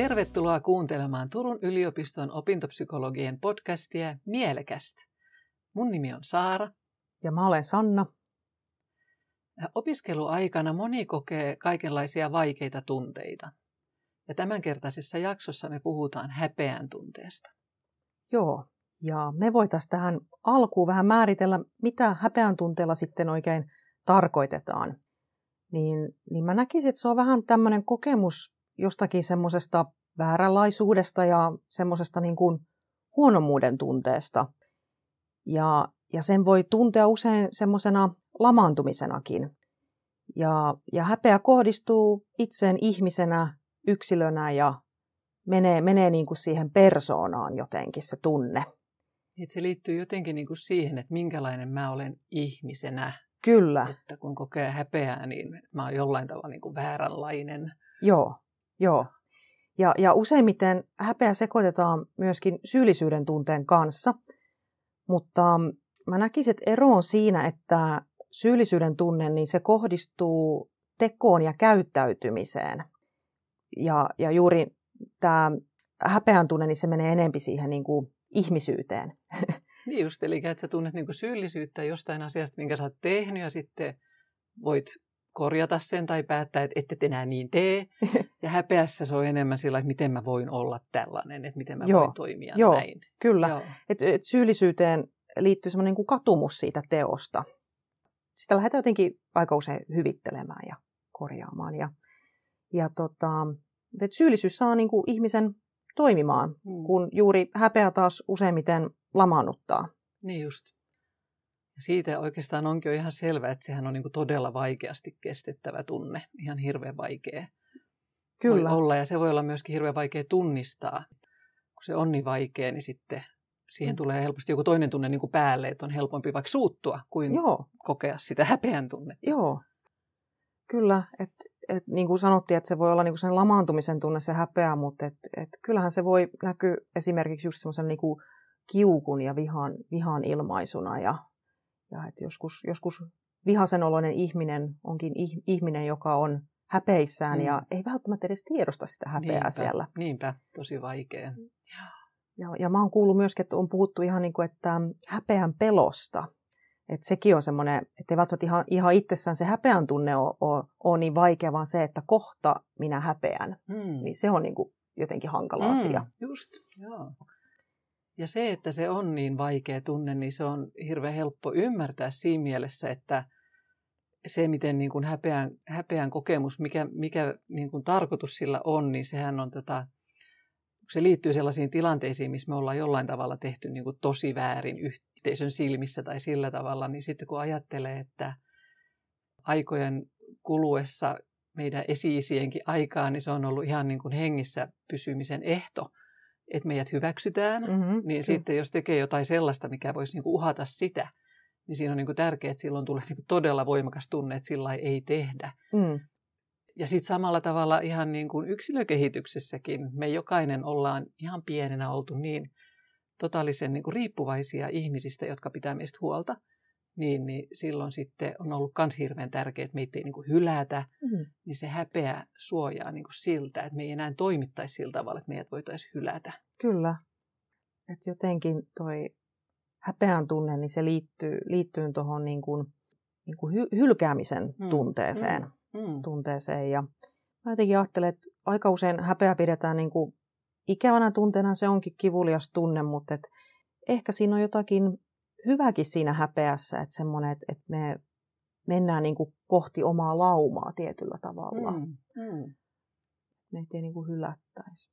Tervetuloa kuuntelemaan Turun yliopiston opintopsykologien podcastia Mielekästä. Mun nimi on Saara. Ja mä olen Sanna. Opiskeluaikana moni kokee kaikenlaisia vaikeita tunteita. Ja tämänkertaisessa jaksossa me puhutaan häpeän tunteesta. Joo, ja me voitaisiin tähän alkuun vähän määritellä, mitä häpeän tunteella sitten oikein tarkoitetaan. Niin, niin mä näkisin, että se on vähän tämmöinen kokemus jostakin semmoisesta vääränlaisuudesta ja semmoisesta niin kuin huonomuuden tunteesta. Ja, ja sen voi tuntea usein semmoisena lamaantumisenakin. Ja, ja häpeä kohdistuu itseen ihmisenä, yksilönä ja menee, menee niin kuin siihen persoonaan jotenkin se tunne. Että se liittyy jotenkin niin kuin siihen, että minkälainen mä olen ihmisenä. Kyllä. Että kun kokee häpeää, niin mä oon jollain tavalla niin kuin vääränlainen. Joo, joo. Ja, ja useimmiten häpeä sekoitetaan myöskin syyllisyyden tunteen kanssa, mutta mä näkisin, että ero on siinä, että syyllisyyden tunne, niin se kohdistuu tekoon ja käyttäytymiseen. Ja, ja juuri tämä häpeän tunne, niin se menee enempi siihen niin kuin ihmisyyteen. Niin just, eli että sä tunnet niin kuin syyllisyyttä jostain asiasta, minkä sä oot tehnyt, ja sitten voit korjata sen tai päättää, että ette enää niin tee. Ja häpeässä se on enemmän sillä, että miten mä voin olla tällainen, että miten mä joo, voin toimia joo, näin. Kyllä, joo. Et, et syyllisyyteen liittyy semmoinen niin katumus siitä teosta. Sitä lähdetään jotenkin aika usein hyvittelemään ja korjaamaan. Ja, ja tota, et syyllisyys saa niin kuin ihmisen toimimaan, hmm. kun juuri häpeä taas useimmiten lamaannuttaa. Niin just. Siitä oikeastaan onkin jo ihan selvää, että sehän on niin kuin todella vaikeasti kestettävä tunne, ihan hirveän vaikea Kyllä. Voi olla. Ja se voi olla myöskin hirveän vaikea tunnistaa. Kun se on niin vaikea, niin sitten siihen mm. tulee helposti joku toinen tunne niin kuin päälle, että on helpompi vaikka suuttua kuin Joo. kokea sitä häpeän tunnetta. Joo, kyllä. Et, et, niin kuin sanottiin, että se voi olla niin kuin sen lamaantumisen tunne, se häpeä, mutta et, et kyllähän se voi näkyä esimerkiksi just semmoisen niin kiukun ja vihan, vihan ilmaisuna ja ja että joskus, joskus vihasen oloinen ihminen onkin ihminen, joka on häpeissään mm. ja ei välttämättä edes tiedosta sitä häpeää niinpä, siellä. Niinpä, tosi vaikea. Ja, ja mä oon kuullut myöskin, että on puhuttu ihan niin kuin, että häpeän pelosta. Että sekin on semmoinen, että ei välttämättä ihan, ihan itsessään se häpeän tunne ole niin vaikea, vaan se, että kohta minä häpeän. Mm. Niin se on niin kuin jotenkin hankala mm, asia. Just, joo. Ja se, että se on niin vaikea tunne, niin se on hirveän helppo ymmärtää siinä mielessä, että se, miten niin kuin häpeän, häpeän kokemus, mikä, mikä niin kuin tarkoitus sillä on, niin sehän on tota, se liittyy sellaisiin tilanteisiin, missä me ollaan jollain tavalla tehty niin kuin tosi väärin yhteisön silmissä tai sillä tavalla, niin sitten kun ajattelee, että aikojen kuluessa meidän esi-isienkin aikaa, niin se on ollut ihan niin kuin hengissä pysymisen ehto, että meidät hyväksytään, mm-hmm, niin kyllä. sitten jos tekee jotain sellaista, mikä voisi niinku uhata sitä, niin siinä on niinku tärkeää, että silloin tulee niinku todella voimakas tunne, että sillä ei tehdä. Mm. Ja sitten samalla tavalla ihan niin kuin yksilökehityksessäkin me jokainen ollaan ihan pienenä oltu niin totaalisen niin kuin riippuvaisia ihmisistä, jotka pitää meistä huolta niin, niin silloin sitten on ollut myös hirveän tärkeää, että meitä ei niin kuin hylätä, mm. niin se häpeä suojaa niin kuin siltä, että me ei enää toimittaisi sillä tavalla, että meidät voitaisiin hylätä. Kyllä. Että jotenkin toi häpeän tunne, niin se liittyy, liittyy tuohon niin kuin, niin kuin hy, hylkäämisen mm. tunteeseen. Mm. Mm. tunteeseen. Ja mä jotenkin ajattelen, että aika usein häpeä pidetään niin kuin ikävänä tunteena, se onkin kivulias tunne, mutta et ehkä siinä on jotakin hyväkin siinä häpeässä, että semmoinen, että, että me mennään niin kuin kohti omaa laumaa tietyllä tavalla. Mm, mm. Meitä ei niin kuin hylättäisi.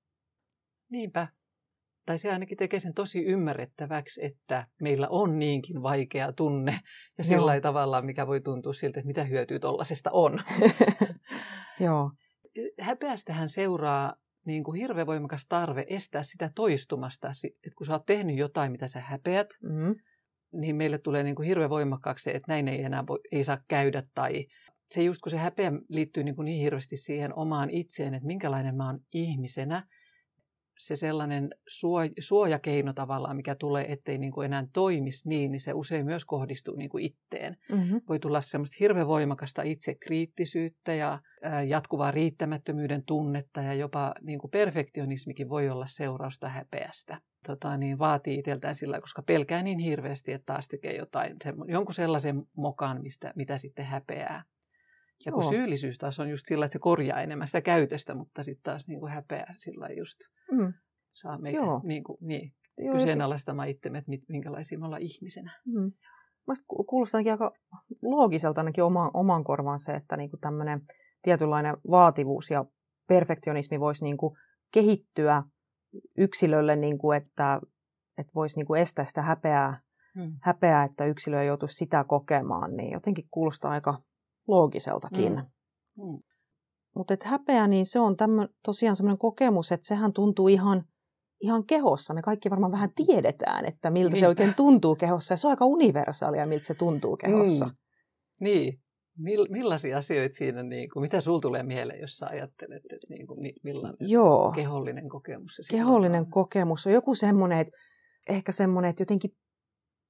Niinpä. Tai se ainakin tekee sen tosi ymmärrettäväksi, että meillä on niinkin vaikea tunne ja sillä Joo. tavalla, mikä voi tuntua siltä, että mitä hyötyä tuollaisesta on. Joo. Häpeästähän seuraa niin kuin hirveän voimakas tarve estää sitä toistumasta. Että kun sä oot tehnyt jotain, mitä sä häpeät, mm niin meille tulee niin kuin hirveän voimakkaaksi se, että näin ei enää voi, ei saa käydä. Tai se just kun se häpeä liittyy niin, kuin niin hirveästi siihen omaan itseen, että minkälainen mä oon ihmisenä, se sellainen suojakeino tavallaan, mikä tulee, ettei niin kuin enää toimisi niin, niin se usein myös kohdistuu niin kuin itteen. Mm-hmm. Voi tulla semmoista hirveän voimakasta itsekriittisyyttä ja jatkuvaa riittämättömyyden tunnetta ja jopa niin kuin perfektionismikin voi olla seurausta häpeästä. Tota, niin vaatii itseltään sillä, koska pelkää niin hirveästi, että taas tekee jotain, se, jonkun sellaisen mokan, mistä, mitä sitten häpeää. Ja kun syyllisyys taas on just sillä, että se korjaa enemmän sitä käytöstä, mutta sitten taas niin kuin häpeä sillä just mm. saa meitä Joo. niin kuin, niin, Joo, kyseenalaistamaan itsemme, että minkälaisia me ollaan ihmisenä. Mm. Mielestäni kuulostaa aika loogiselta ainakin oman, oman korvaan se, että niin tämmöinen tietynlainen vaativuus ja perfektionismi voisi niin kuin kehittyä yksilölle, niin kuin, että, että voisi niin kuin estää sitä häpeää, hmm. häpeää, että yksilö ei joutuisi sitä kokemaan, niin jotenkin kuulostaa aika loogiseltakin. Mm. Mm. Mutta häpeä, niin se on tämmö, tosiaan semmoinen kokemus, että sehän tuntuu ihan, ihan kehossa. Me kaikki varmaan vähän tiedetään, että miltä niin. se oikein tuntuu kehossa. Ja se on aika universaalia, miltä se tuntuu kehossa. Mm. Niin. Mill, millaisia asioita siinä, niin kuin, mitä sinulla tulee mieleen, jos sä ajattelet, että niin kuin, millainen Joo. kehollinen kokemus se Kehollinen on? kokemus on joku semmoinen, että ehkä semmoinen, että jotenkin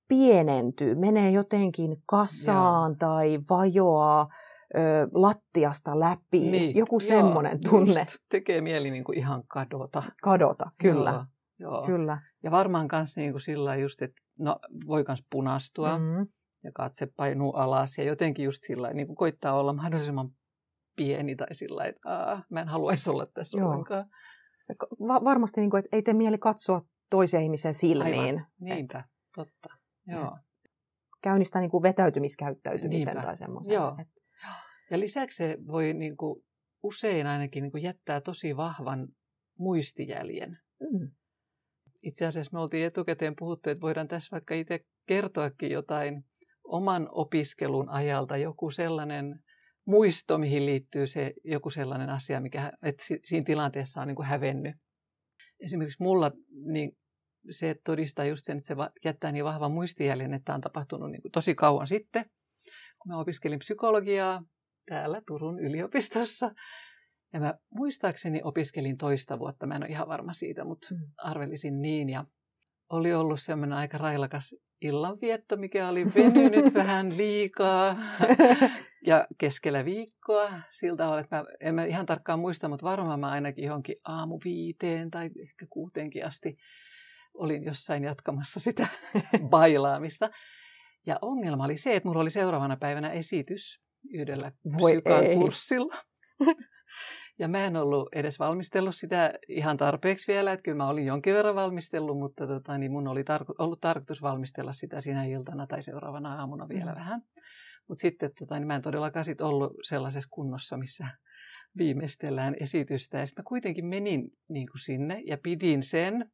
pienentyy, menee jotenkin kasaan Joo. tai vajoaa ö, lattiasta läpi. Niin. Joku semmoinen tunne. Just. Tekee mieli niin kuin ihan kadota. Kadota, kyllä. Joo. Joo. kyllä. Ja varmaan myös niin kuin sillä just, että no, voi myös punastua mm-hmm. Ja katse painuu alas ja jotenkin just sillä niin kuin koittaa olla mahdollisimman pieni tai sillä että Aa, mä en haluaisi olla tässä Joo. ollenkaan. Va- varmasti, niin kuin, että ei tee mieli katsoa toisen ihmisen silmiin. Aivan. Niinpä, et, totta. Joo. Käynnistää niin kuin vetäytymiskäyttäytymisen Niinpä. tai semmoisen. Joo. Että... Ja lisäksi se voi niin kuin, usein ainakin niin kuin jättää tosi vahvan muistijäljen. Mm. Itse asiassa me oltiin etukäteen puhuttu, että voidaan tässä vaikka itse kertoakin jotain oman opiskelun ajalta, joku sellainen muisto, mihin liittyy se joku sellainen asia, mikä että siinä tilanteessa on niin kuin hävennyt. Esimerkiksi mulla niin se todistaa just sen, että se jättää niin vahvan muistijäljen, että tämä on tapahtunut niin kuin tosi kauan sitten. Kun mä opiskelin psykologiaa täällä Turun yliopistossa, ja mä muistaakseni opiskelin toista vuotta, mä en ole ihan varma siitä, mutta mm. arvelisin niin. Ja oli ollut semmoinen aika railakas illanvietto, mikä oli venynyt vähän liikaa ja keskellä viikkoa. Siltä tavalla, että mä, en mä ihan tarkkaan muista, mutta varmaan mä ainakin johonkin aamu viiteen tai ehkä kuuteenkin asti olin jossain jatkamassa sitä bailaamista. Ja ongelma oli se, että mulla oli seuraavana päivänä esitys yhdellä psykan kurssilla. Ja mä en ollut edes valmistellut sitä ihan tarpeeksi vielä, että kyllä mä olin jonkin verran valmistellut, mutta tota, niin mun oli tarko- ollut tarkoitus valmistella sitä sinä iltana tai seuraavana aamuna vielä mm. vähän. Mutta sitten tota, niin mä en todellakaan sit ollut sellaisessa kunnossa, missä viimeistellään esitystä. Ja sitten mä kuitenkin menin niin kuin sinne ja pidin sen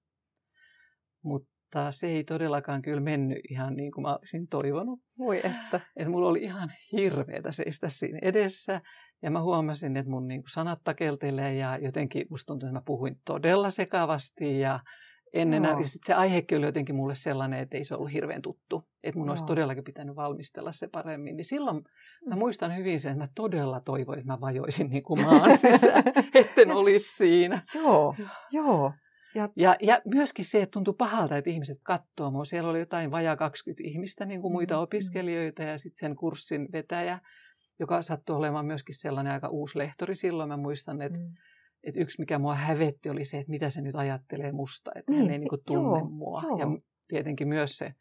mutta se ei todellakaan kyllä mennyt ihan niin kuin mä olisin toivonut. Voi että. Että mulla oli ihan hirveätä seistä siinä edessä. Ja mä huomasin, että mun niin kuin sanat takeltelee ja jotenkin musta tuntui, että mä puhuin todella sekavasti ja ennen, no. sit se aihekin oli jotenkin mulle sellainen, että ei se ollut hirveän tuttu. Että mun no. olisi todellakin pitänyt valmistella se paremmin. Niin silloin mä mm. muistan hyvin sen, että mä todella toivoin, että mä vajoisin niin kuin maan sisään, etten olisi siinä. Joo, joo. Ja, ja, ja myöskin se, että tuntui pahalta, että ihmiset katsoo mua. Siellä oli jotain vajaa 20 ihmistä, niin kuin muita mm-hmm. opiskelijoita ja sitten sen kurssin vetäjä, joka sattui olemaan myöskin sellainen aika uusi lehtori silloin. Mä muistan, että, mm. että yksi mikä mua hävetti oli se, että mitä se nyt ajattelee musta, että niin, hän ei niin kuin tunne joo, mua. Joo. Ja tietenkin myös se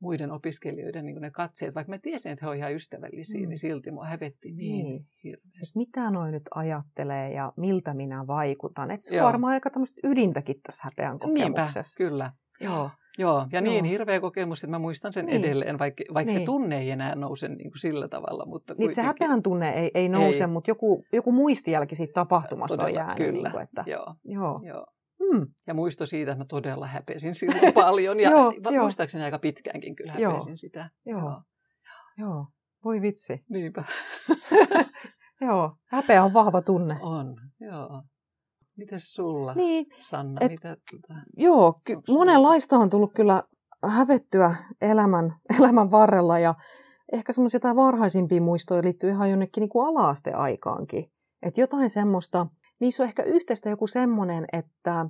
muiden opiskelijoiden niin ne katseet, vaikka mä tiesin, että he ovat ihan ystävällisiä, mm. niin silti mua hävetti niin, niin. hirveästi. Mitä noin nyt ajattelee ja miltä minä vaikutan? Et se on varmaan aika tämmöistä ydintäkin tässä häpeän kokemuksessa. Niinpä, kyllä. Joo. Joo, ja niin Joo. hirveä kokemus, että mä muistan sen niin. edelleen, vaikka, vaikka niin. se tunne ei enää nouse niin kuin sillä tavalla. Mutta niin, se häpeän tunne ei, ei nouse, ei. mutta joku, joku muistijälki siitä tapahtumasta Todella, on jäänyt. Kyllä, niin kuin, että, joo. joo. joo. Mm. Ja muisto siitä, että mä todella häpesin silloin paljon. Ja joo, muistaakseni aika pitkäänkin kyllä häpesin joo, sitä. Joo. joo. Joo. Voi vitsi. Niinpä. joo. Häpeä on vahva tunne. On, joo. Mites sulla, niin, Sanna? Et, mitä, tota, joo, ky- monenlaista on tullut kyllä hävettyä elämän, elämän varrella ja ehkä semmoisia jotain varhaisimpia muistoja liittyy ihan jonnekin niin kuin ala-asteaikaankin. Että jotain semmoista, niissä on ehkä yhteistä joku semmoinen, että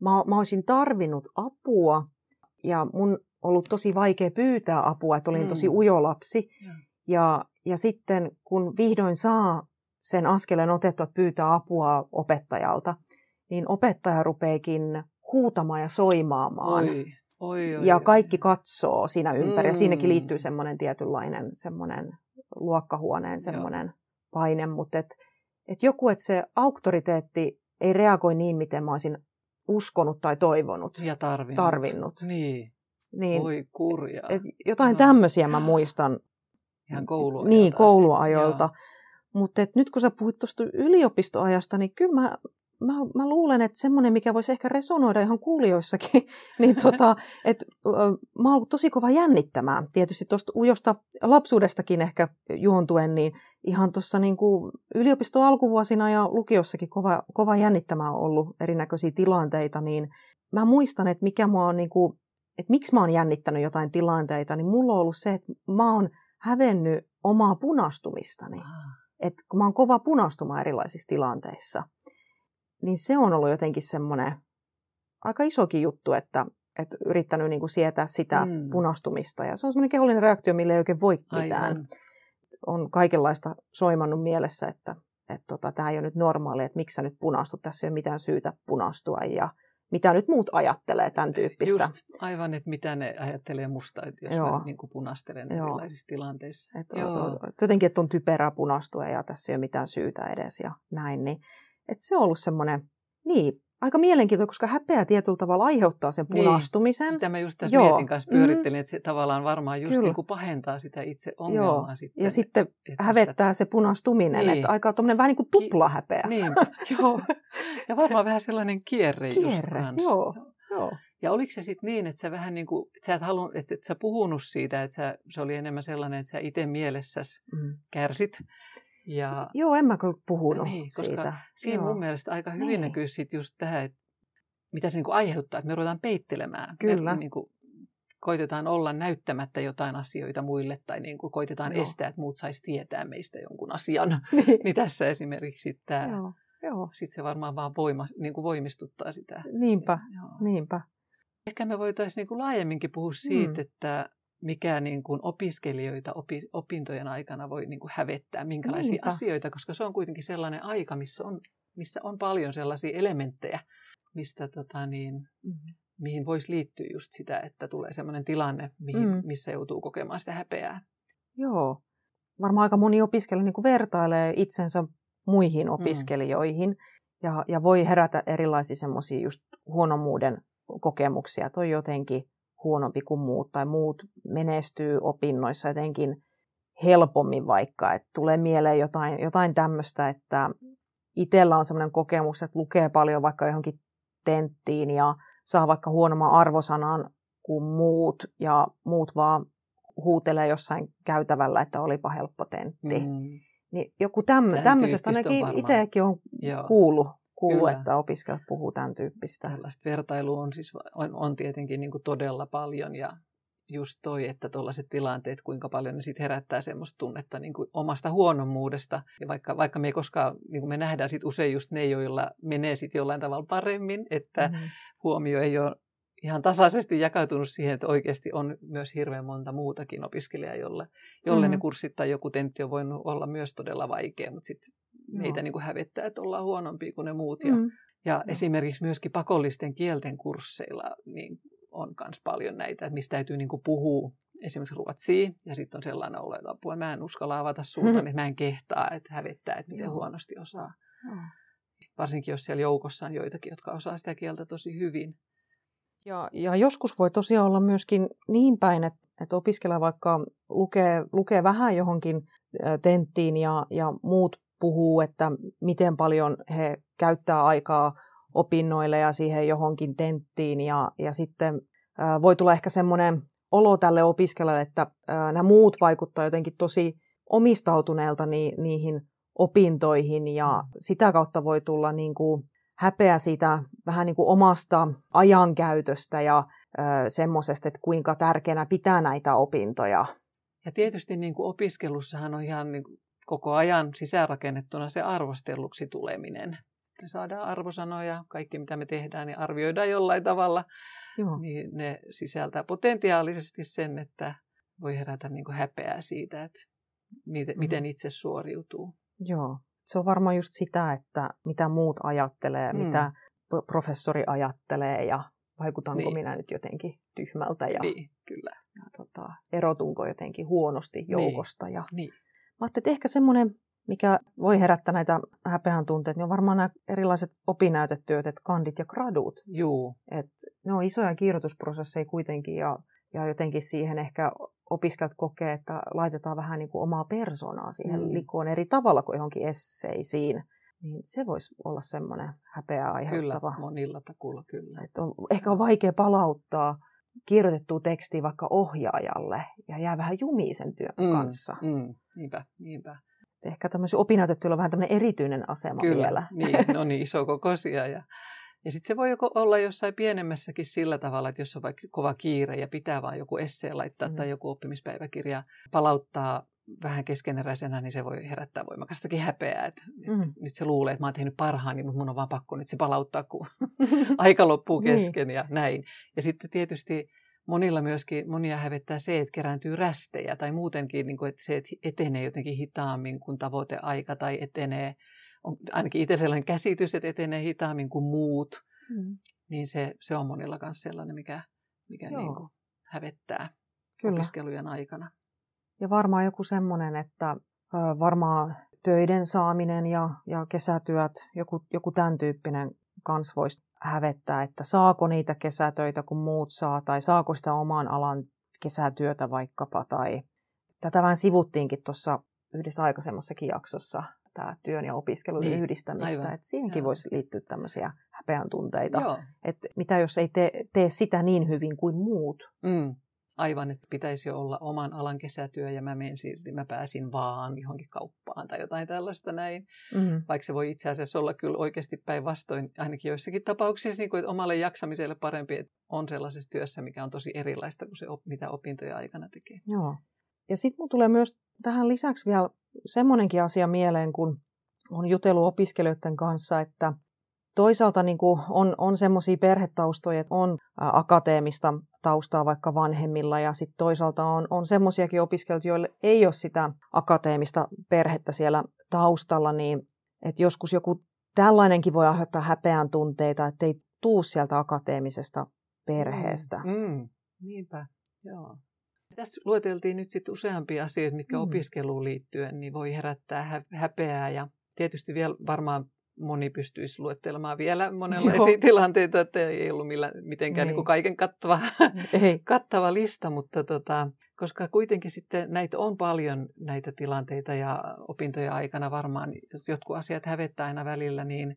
mä, mä olisin tarvinnut apua ja mun ollut tosi vaikea pyytää apua, että olin mm. tosi ujo lapsi. Ja. Ja, ja sitten kun vihdoin saa sen askeleen otettua, että pyytää apua opettajalta, niin opettaja rupeekin huutamaan ja soimaamaan. Oi, oi, oi, ja kaikki katsoo siinä ympäri. Mm. Ja siinäkin liittyy semmoinen tietynlainen semmoinen luokkahuoneen semmoinen Joo. paine. Mutta et, et joku, että se auktoriteetti ei reagoi niin, miten mä olisin uskonut tai toivonut. Ja tarvinnut. tarvinnut. Niin. niin. Oi kurja. Et jotain no. tämmöisiä mä muistan. Ihan kouluajoilta. Niin, kouluajoilta. Mutta nyt kun sä puhuit tuosta yliopistoajasta, niin kyllä mä mä, mä luulen, että semmoinen, mikä voisi ehkä resonoida ihan kuulijoissakin, niin tota, että mä oon tosi kova jännittämään. Tietysti tuosta ujosta lapsuudestakin ehkä juontuen, niin ihan tuossa niin yliopiston alkuvuosina ja lukiossakin kova, kova jännittämään on ollut erinäköisiä tilanteita, niin mä muistan, että mikä mua on niin kuin, että miksi mä oon jännittänyt jotain tilanteita, niin mulla on ollut se, että mä oon hävennyt omaa punastumistani. Että kun mä oon kova punastumaan erilaisissa tilanteissa – niin se on ollut jotenkin semmoinen aika isokin juttu, että, että yrittänyt niin kuin sietää sitä mm. punastumista. Ja se on semmoinen kehollinen reaktio, millä ei oikein voi mitään. Aivan. On kaikenlaista soimannut mielessä, että, että tota, tämä ei ole nyt normaali, että miksi sä nyt punastut, tässä ei ole mitään syytä punastua. Ja mitä nyt muut ajattelee tämän tyyppistä. Just, aivan, että mitä ne ajattelee musta, että jos Joo. mä niin kuin punastelen Joo. erilaisissa tilanteissa. Et Joo. Jotenkin, että on typerää punastua ja tässä ei ole mitään syytä edes ja näin. Niin että se on ollut semmoinen, niin, aika mielenkiintoista, koska häpeä tietyllä tavalla aiheuttaa sen niin, punastumisen. Niin, sitä mä just tässä Joo. mietin kanssa, pyörittelin, mm. että se tavallaan varmaan just niin kuin pahentaa sitä itse ongelmaa. Joo. Sitten, ja sitten että hävettää sitä... se punastuminen, niin. että aika tuommoinen vähän niin kuin tupla häpeä. Niin, joo. Ja varmaan vähän sellainen kierre, kierre just joo. joo. Ja oliko se sitten niin, että sä vähän niin kuin, että sä et halunnut, että et sä puhunut siitä, että sä, se oli enemmän sellainen, että sä itse mielessäsi mm. kärsit ja, Joo, en mä kyllä puhunut niin, koska siitä. Siinä Joo. mun mielestä aika hyvin niin. näkyy sit just tämä, että mitä se niin kuin aiheuttaa, että me ruvetaan peittelemään. Kyllä. Me niin kuin koitetaan olla näyttämättä jotain asioita muille tai niin kuin koitetaan Joo. estää, että muut saisi tietää meistä jonkun asian. niin. niin tässä esimerkiksi tämä, Joo. Joo. sitten se varmaan vaan voima, niin kuin voimistuttaa sitä. Niinpä, Joo. niinpä. Ehkä me voitaisiin niin kuin laajemminkin puhua siitä, mm. että mikä niin kuin opiskelijoita opi, opintojen aikana voi niin kuin hävettää, minkälaisia Niinpä. asioita, koska se on kuitenkin sellainen aika, missä on, missä on paljon sellaisia elementtejä, mistä tota niin, mm-hmm. mihin voisi liittyä just sitä, että tulee sellainen tilanne, mihin, mm. missä joutuu kokemaan sitä häpeää. Joo. Varmaan aika moni opiskelija niin kuin vertailee itsensä muihin mm. opiskelijoihin mm. ja, ja voi herätä erilaisia semmoisia just huonomuuden kokemuksia. Toi jotenkin huonompi kuin muut tai muut menestyy opinnoissa jotenkin helpommin vaikka. Että tulee mieleen jotain, jotain tämmöistä, että itsellä on sellainen kokemus, että lukee paljon vaikka johonkin tenttiin ja saa vaikka huonomman arvosanan kuin muut ja muut vaan huutelee jossain käytävällä, että olipa helppo tentti. Mm. Niin joku tämmö, tämmöisestä ainakin itsekin on kuullut kuuluu, Kyllä. että opiskelijat puhuu tämän tyyppistä. Tällaista vertailua on, siis, on, on tietenkin niin kuin todella paljon ja just toi, että tuollaiset tilanteet, kuinka paljon ne sitten herättää semmoista tunnetta niin kuin omasta huonommuudesta. Ja vaikka, vaikka me ei koskaan, niin kuin me nähdään sit usein just ne, joilla menee sitten jollain tavalla paremmin, että mm-hmm. huomio ei ole ihan tasaisesti jakautunut siihen, että oikeasti on myös hirveän monta muutakin opiskelijaa, jolle, jolle mm-hmm. ne kurssit tai joku tentti on voinut olla myös todella vaikea, mutta sitten meitä niin kuin hävettää, että ollaan huonompia kuin ne muut. Ja, mm. ja esimerkiksi myöskin pakollisten kielten kursseilla niin on myös paljon näitä, että mistä täytyy niin kuin puhua esimerkiksi ruotsia, ja sitten on sellainen olo, että apua, mä en uskalla avata suuta, mm. että mä en kehtaa, että hävettää, että miten Joo. huonosti osaa. Mm. Varsinkin jos siellä joukossa on joitakin, jotka osaa sitä kieltä tosi hyvin. Ja, ja joskus voi tosiaan olla myöskin niin päin, että, että opiskelija vaikka lukee, lukee vähän johonkin tenttiin ja, ja muut puhuu, että miten paljon he käyttää aikaa opinnoille ja siihen johonkin tenttiin. Ja, ja sitten ää, voi tulla ehkä semmoinen olo tälle opiskelijalle, että ää, nämä muut vaikuttaa jotenkin tosi omistautuneelta ni, niihin opintoihin ja sitä kautta voi tulla niin kuin häpeä siitä vähän niin kuin omasta ajankäytöstä ja semmoisesta, että kuinka tärkeänä pitää näitä opintoja. Ja tietysti niin kuin opiskelussahan on ihan niin kuin koko ajan sisäänrakennettuna se arvostelluksi tuleminen. me saadaan arvosanoja, kaikki mitä me tehdään, niin arvioidaan jollain tavalla. Joo. Niin ne sisältää potentiaalisesti sen, että voi herätä niin kuin häpeää siitä, että miten, mm. miten itse suoriutuu. Joo, se on varmaan just sitä, että mitä muut ajattelee, mm. mitä professori ajattelee ja vaikutanko niin. minä nyt jotenkin tyhmältä ja, niin, kyllä. ja tota, erotunko jotenkin huonosti niin. joukosta. Niin. Ja, niin. Mä ajattelin, että ehkä semmoinen, mikä voi herättää näitä häpeän tunteita, niin on varmaan nämä erilaiset opinnäytetyöt, että kandit ja gradut. Juu. Et ne on isoja kirjoitusprosesseja kuitenkin ja, ja jotenkin siihen ehkä opiskelijat kokee, että laitetaan vähän niin kuin omaa persoonaa siihen mm. likoon eri tavalla kuin johonkin esseisiin. Niin se voisi olla semmoinen häpeää aiheuttava. Kyllä, monilla takulla kyllä. Että on, ehkä on vaikea palauttaa kirjoitettua tekstiä vaikka ohjaajalle ja jää vähän jumiin sen työn mm, kanssa. Mm, niinpä, niinpä. Ehkä tämmöisen opinnäytetyöllä on vähän tämmöinen erityinen asema Kyllä, vielä. niin, no niin, kokoisia. Ja, ja sitten se voi joko olla jossain pienemmässäkin sillä tavalla, että jos on vaikka kova kiire ja pitää vaan joku esseen laittaa mm. tai joku oppimispäiväkirja palauttaa vähän keskeneräisenä, niin se voi herättää voimakastakin häpeää. Että, mm. nyt se luulee, että mä oon tehnyt parhaani, mutta mun on vaan pakko nyt se palauttaa, kun aika loppuu niin. kesken niin. ja näin. Ja sitten tietysti monilla myöskin, monia hävettää se, että kerääntyy rästejä tai muutenkin, niin kuin, että se että etenee jotenkin hitaammin kuin tavoiteaika tai etenee, on ainakin itse sellainen käsitys, että etenee hitaammin kuin muut, mm. niin se, se on monilla myös sellainen, mikä, mikä niin kuin hävettää Kyllä. opiskelujen aikana. Ja varmaan joku semmoinen, että varmaan töiden saaminen ja, ja kesätyöt, joku, joku tämän tyyppinen kans voisi hävettää, että saako niitä kesätöitä kun muut saa, tai saako sitä oman alan kesätyötä vaikkapa, tai tätä vähän sivuttiinkin tuossa yhdessä aikaisemmassakin jaksossa, tämä työn ja opiskelun niin, yhdistämistä, aivan. että siihenkin Joo. voisi liittyä tämmöisiä häpeän tunteita, että mitä jos ei tee, tee sitä niin hyvin kuin muut. Mm aivan, että pitäisi jo olla oman alan kesätyö ja mä menen silti, mä pääsin vaan johonkin kauppaan tai jotain tällaista näin. Mm-hmm. Vaikka se voi itse asiassa olla kyllä oikeasti päinvastoin, ainakin joissakin tapauksissa, niin kuin, että omalle jaksamiselle parempi, että on sellaisessa työssä, mikä on tosi erilaista kuin se, mitä opintoja aikana tekee. Joo. Ja sitten mun tulee myös tähän lisäksi vielä semmoinenkin asia mieleen, kun on jutellut opiskelijoiden kanssa, että toisaalta niin kuin on, on semmoisia perhetaustoja, että on akateemista taustaa vaikka vanhemmilla ja sitten toisaalta on, on semmoisiakin opiskelijoita, joille ei ole sitä akateemista perhettä siellä taustalla, niin että joskus joku tällainenkin voi aiheuttaa häpeän tunteita, että ei tuu sieltä akateemisesta perheestä. Mm, mm, niinpä, joo. Tässä lueteltiin nyt sitten useampia asioita, mitkä mm. opiskeluun liittyen niin voi herättää häpeää ja tietysti vielä varmaan moni pystyisi luettelemaan vielä monenlaisia tilanteita, että ei ollut millä, mitenkään niin. Niin kuin kaiken kattava, ei. kattava lista, mutta tota, koska kuitenkin sitten näitä on paljon näitä tilanteita ja opintoja aikana varmaan jotkut asiat hävettää aina välillä, niin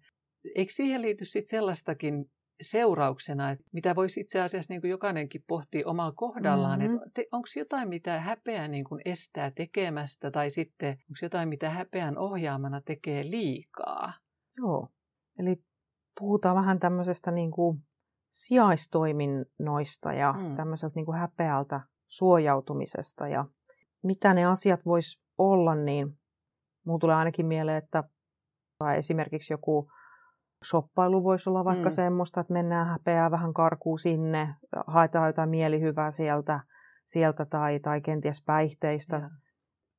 eikö siihen liity sitten sellaistakin seurauksena, että mitä voisi itse asiassa niin kuin jokainenkin pohtia omalla kohdallaan, mm-hmm. että onko jotain, mitä häpeä niin kuin estää tekemästä, tai sitten onko jotain, mitä häpeän ohjaamana tekee liikaa. Joo, eli puhutaan vähän tämmöisestä niin kuin sijaistoiminnoista ja mm. tämmöiseltä niin kuin häpeältä suojautumisesta ja mitä ne asiat vois olla, niin mulla tulee ainakin mieleen, että esimerkiksi joku shoppailu voisi olla vaikka mm. semmoista, että mennään häpeää vähän karkuun sinne, haetaan jotain mielihyvää sieltä, sieltä tai, tai kenties päihteistä, ja.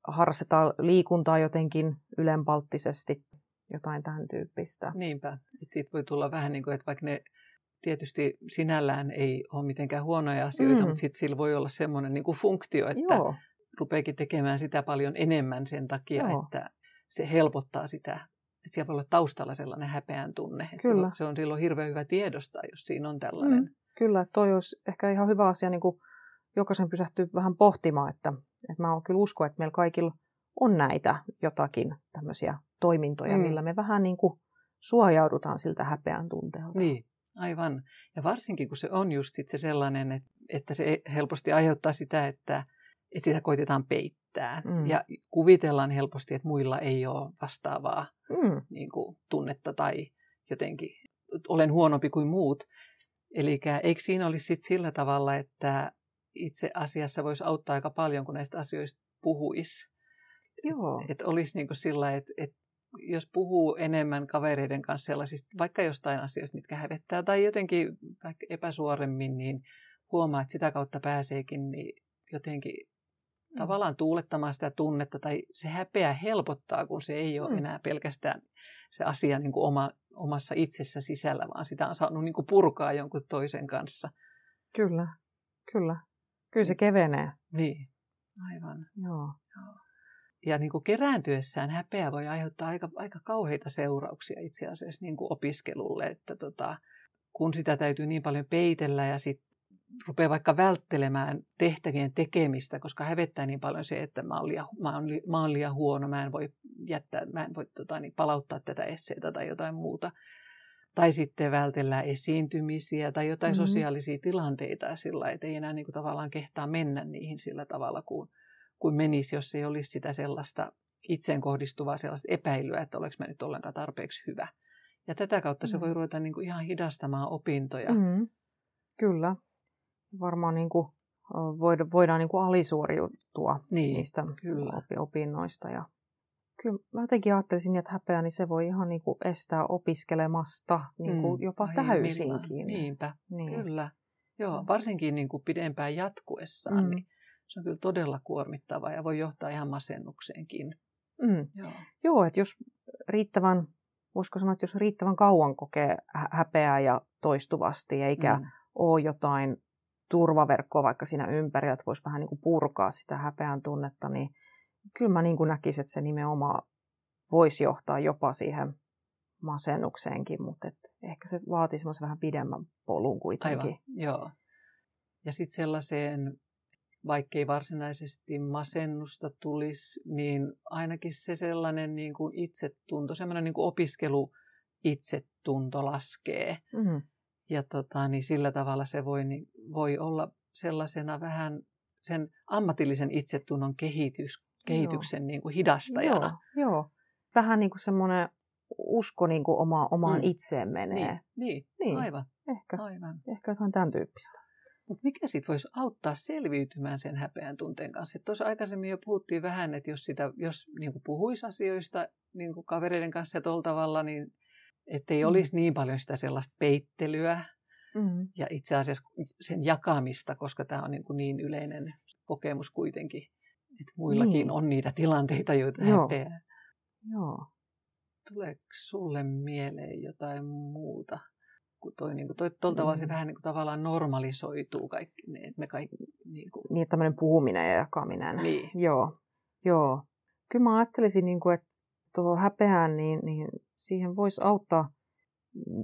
harrastetaan liikuntaa jotenkin ylenpalttisesti jotain tämän tyyppistä. Niinpä, että siitä voi tulla vähän niin kuin, että vaikka ne tietysti sinällään ei ole mitenkään huonoja asioita, mm. mutta sitten sillä voi olla semmoinen niin kuin funktio, että Joo. rupeekin tekemään sitä paljon enemmän sen takia, Joo. että se helpottaa sitä. Että siellä voi olla taustalla sellainen häpeän tunne. Että Kyllä. Se, on, se on silloin hirveän hyvä tiedostaa, jos siinä on tällainen. Mm. Kyllä, toi olisi ehkä ihan hyvä asia niin kuin jokaisen pysähtyy vähän pohtimaan, että, että mä kyllä usko, että meillä kaikilla on näitä jotakin tämmöisiä toimintoja, mm. millä me vähän niin kuin suojaudutaan siltä häpeän tunteelta. Niin, aivan. Ja varsinkin kun se on just sit se sellainen, että, että se helposti aiheuttaa sitä, että, että sitä koitetaan peittää. Mm. Ja kuvitellaan helposti, että muilla ei ole vastaavaa mm. niin kuin, tunnetta tai jotenkin olen huonompi kuin muut. Eli eikö siinä olisi sit sillä tavalla, että itse asiassa voisi auttaa aika paljon, kun näistä asioista puhuisi. Joo. Että olisi niin kuin sillä, että, että jos puhuu enemmän kavereiden kanssa sellaisista, vaikka jostain asioista, mitkä hävettää tai jotenkin vaikka epäsuoremmin, niin huomaa, että sitä kautta pääseekin niin jotenkin mm. tavallaan tuulettamaan sitä tunnetta tai se häpeä helpottaa, kun se ei ole mm. enää pelkästään se asia niin kuin oma, omassa itsessä sisällä, vaan sitä on saanut niin kuin purkaa jonkun toisen kanssa. Kyllä, kyllä. Kyllä se kevenee. Niin, aivan. Joo. Joo. Ja niin kuin kerääntyessään häpeä voi aiheuttaa aika, aika kauheita seurauksia itse asiassa niin kuin opiskelulle, että tota, kun sitä täytyy niin paljon peitellä ja sitten rupeaa vaikka välttelemään tehtävien tekemistä, koska hävettää niin paljon se, että mä oon liian, mä oon, mä oon liian huono, mä en voi jättää, mä en voi tota, niin, palauttaa tätä esseitä tai jotain muuta. Tai sitten vältellään esiintymisiä tai jotain mm-hmm. sosiaalisia tilanteita sillä että ei enää niin kuin, tavallaan kehtaa mennä niihin sillä tavalla kuin, kuin menisi, jos ei olisi sitä sellaista itseen kohdistuvaa sellaista epäilyä, että oleks mä nyt ollenkaan tarpeeksi hyvä. Ja tätä kautta se mm. voi ruveta niin kuin ihan hidastamaan opintoja. Mm. Kyllä. Varmaan niin kuin voidaan niin kuin alisuoriutua niin, niistä kyllä. opinnoista. Ja kyllä mä jotenkin ajattelisin, että häpeä, niin se voi ihan niin kuin estää opiskelemasta niin kuin mm, jopa täysinkin. Niinpä, niin. kyllä. Joo, varsinkin niin kuin pidempään jatkuessaan, mm. niin se on kyllä todella kuormittavaa ja voi johtaa ihan masennukseenkin. Mm. Joo. Joo, että jos riittävän, voisiko sanoa, että jos riittävän kauan kokee häpeää ja toistuvasti, eikä mm. ole jotain turvaverkkoa vaikka siinä ympärillä, että voisi vähän niin kuin purkaa sitä häpeän tunnetta, niin kyllä mä niin kuin näkisin, että se nimenomaan voisi johtaa jopa siihen masennukseenkin, mutta et ehkä se vaatii semmoisen vähän pidemmän polun kuitenkin. Aivan, joo. Ja sitten sellaiseen, vaikkei varsinaisesti masennusta tulisi, niin ainakin se sellainen niin kuin itsetunto, semmoinen niin kuin opiskelu itsetunto laskee. Mm-hmm. Ja tota, niin sillä tavalla se voi, niin, voi olla sellaisena vähän sen ammatillisen itsetunnon kehitys, kehityksen niin kuin hidastajana. Joo, joo. Vähän niin kuin semmoinen usko niin kuin oma, omaan mm. itseen menee. Niin, niin, niin. aivan. Ehkä, aivan. ehkä jotain tämän tyyppistä. Mutta mikä sitten voisi auttaa selviytymään sen häpeän tunteen kanssa? Tuossa aikaisemmin jo puhuttiin vähän, että jos, sitä, jos niin kuin puhuisi asioista niin kuin kavereiden kanssa tuolla tavalla, niin ettei mm. olisi niin paljon sitä sellaista peittelyä mm. ja itse asiassa sen jakamista, koska tämä on niin, kuin niin yleinen kokemus kuitenkin että muillakin niin. on niitä tilanteita, joita Joo. häpeää. Joo. Tuleeko sulle mieleen jotain muuta? Kun toi, niin kuin, toi, tuolla tavalla se mm. vähän niin kuin, tavallaan normalisoituu kaikki, että me kaikki... Niin, kuin... niin tämmöinen puhuminen ja jakaminen. Niin. Joo. Joo. Kyllä mä ajattelisin, niin kuin, että tuohon häpeään, niin, niin siihen voisi auttaa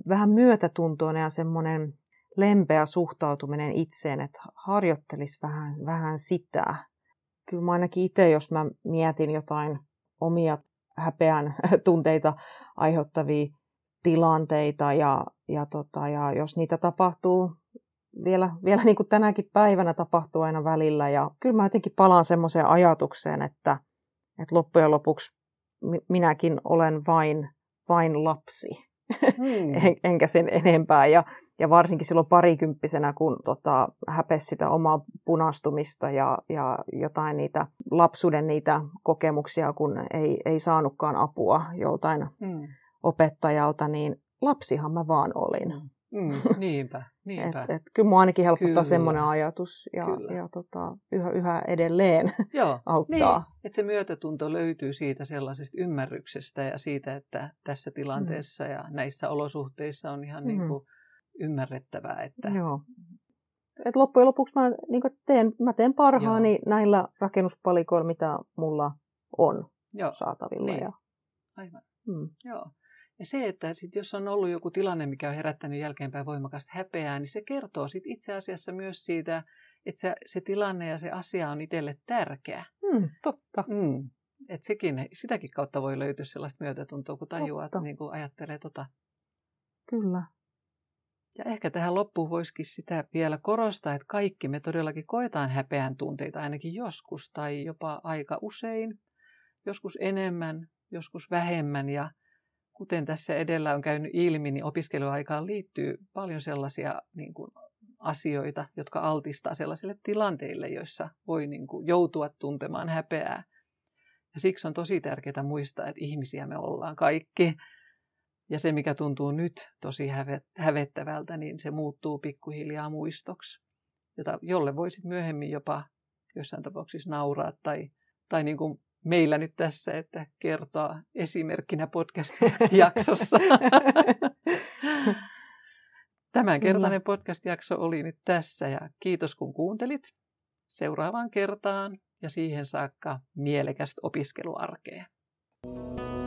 vähän myötätuntoinen ja semmoinen lempeä suhtautuminen itseen, että harjoittelisi vähän, vähän sitä kyllä mä ainakin itse, jos mä mietin jotain omia häpeän tunteita aiheuttavia tilanteita ja, ja, tota, ja jos niitä tapahtuu vielä, vielä niin kuin tänäkin päivänä tapahtuu aina välillä ja kyllä mä jotenkin palaan semmoiseen ajatukseen, että, että loppujen lopuksi minäkin olen vain, vain lapsi hmm. en, enkä sen enempää. Ja, ja varsinkin silloin parikymppisenä, kun tota, häpesi sitä omaa punastumista ja, ja jotain niitä lapsuuden niitä kokemuksia, kun ei, ei saanutkaan apua joltain hmm. opettajalta, niin lapsihan mä vaan olin. Hmm. Mm, niinpä, niinpä. Et, et, kyllä mua ainakin helpottaa kyllä. semmoinen ajatus ja, ja tota, yhä, yhä edelleen Joo, auttaa. Niin, että se myötätunto löytyy siitä sellaisesta ymmärryksestä ja siitä, että tässä tilanteessa mm. ja näissä olosuhteissa on ihan mm. niin kuin ymmärrettävää. Että... Joo. Et loppujen lopuksi mä, niin teen, mä teen parhaani Joo. näillä rakennuspalikoilla, mitä mulla on Joo. saatavilla. Niin. Ja... Aivan. Mm. Joo. Ja se, että sit jos on ollut joku tilanne, mikä on herättänyt jälkeenpäin voimakasta häpeää, niin se kertoo sit itse asiassa myös siitä, että se, se tilanne ja se asia on itselle tärkeä. Mm, totta. Mm. Et sekin, sitäkin kautta voi löytyä sellaista myötätuntoa, kun tajuaa, että niin kuin ajattelee tota. Kyllä. Ja ehkä tähän loppuun voisikin sitä vielä korostaa, että kaikki me todellakin koetaan häpeän tunteita ainakin joskus tai jopa aika usein. Joskus enemmän, joskus vähemmän ja kuten tässä edellä on käynyt ilmi, niin opiskeluaikaan liittyy paljon sellaisia niin kuin, asioita, jotka altistaa sellaisille tilanteille, joissa voi niin kuin, joutua tuntemaan häpeää. Ja siksi on tosi tärkeää muistaa, että ihmisiä me ollaan kaikki. Ja se, mikä tuntuu nyt tosi hävettävältä, niin se muuttuu pikkuhiljaa muistoksi, jota, jolle voisit myöhemmin jopa jossain tapauksissa nauraa tai, tai niin kuin meillä nyt tässä, että kertoa esimerkkinä podcast-jaksossa. Tämänkertainen podcast-jakso oli nyt tässä ja kiitos kun kuuntelit. Seuraavaan kertaan ja siihen saakka mielekästä opiskeluarkea. thank you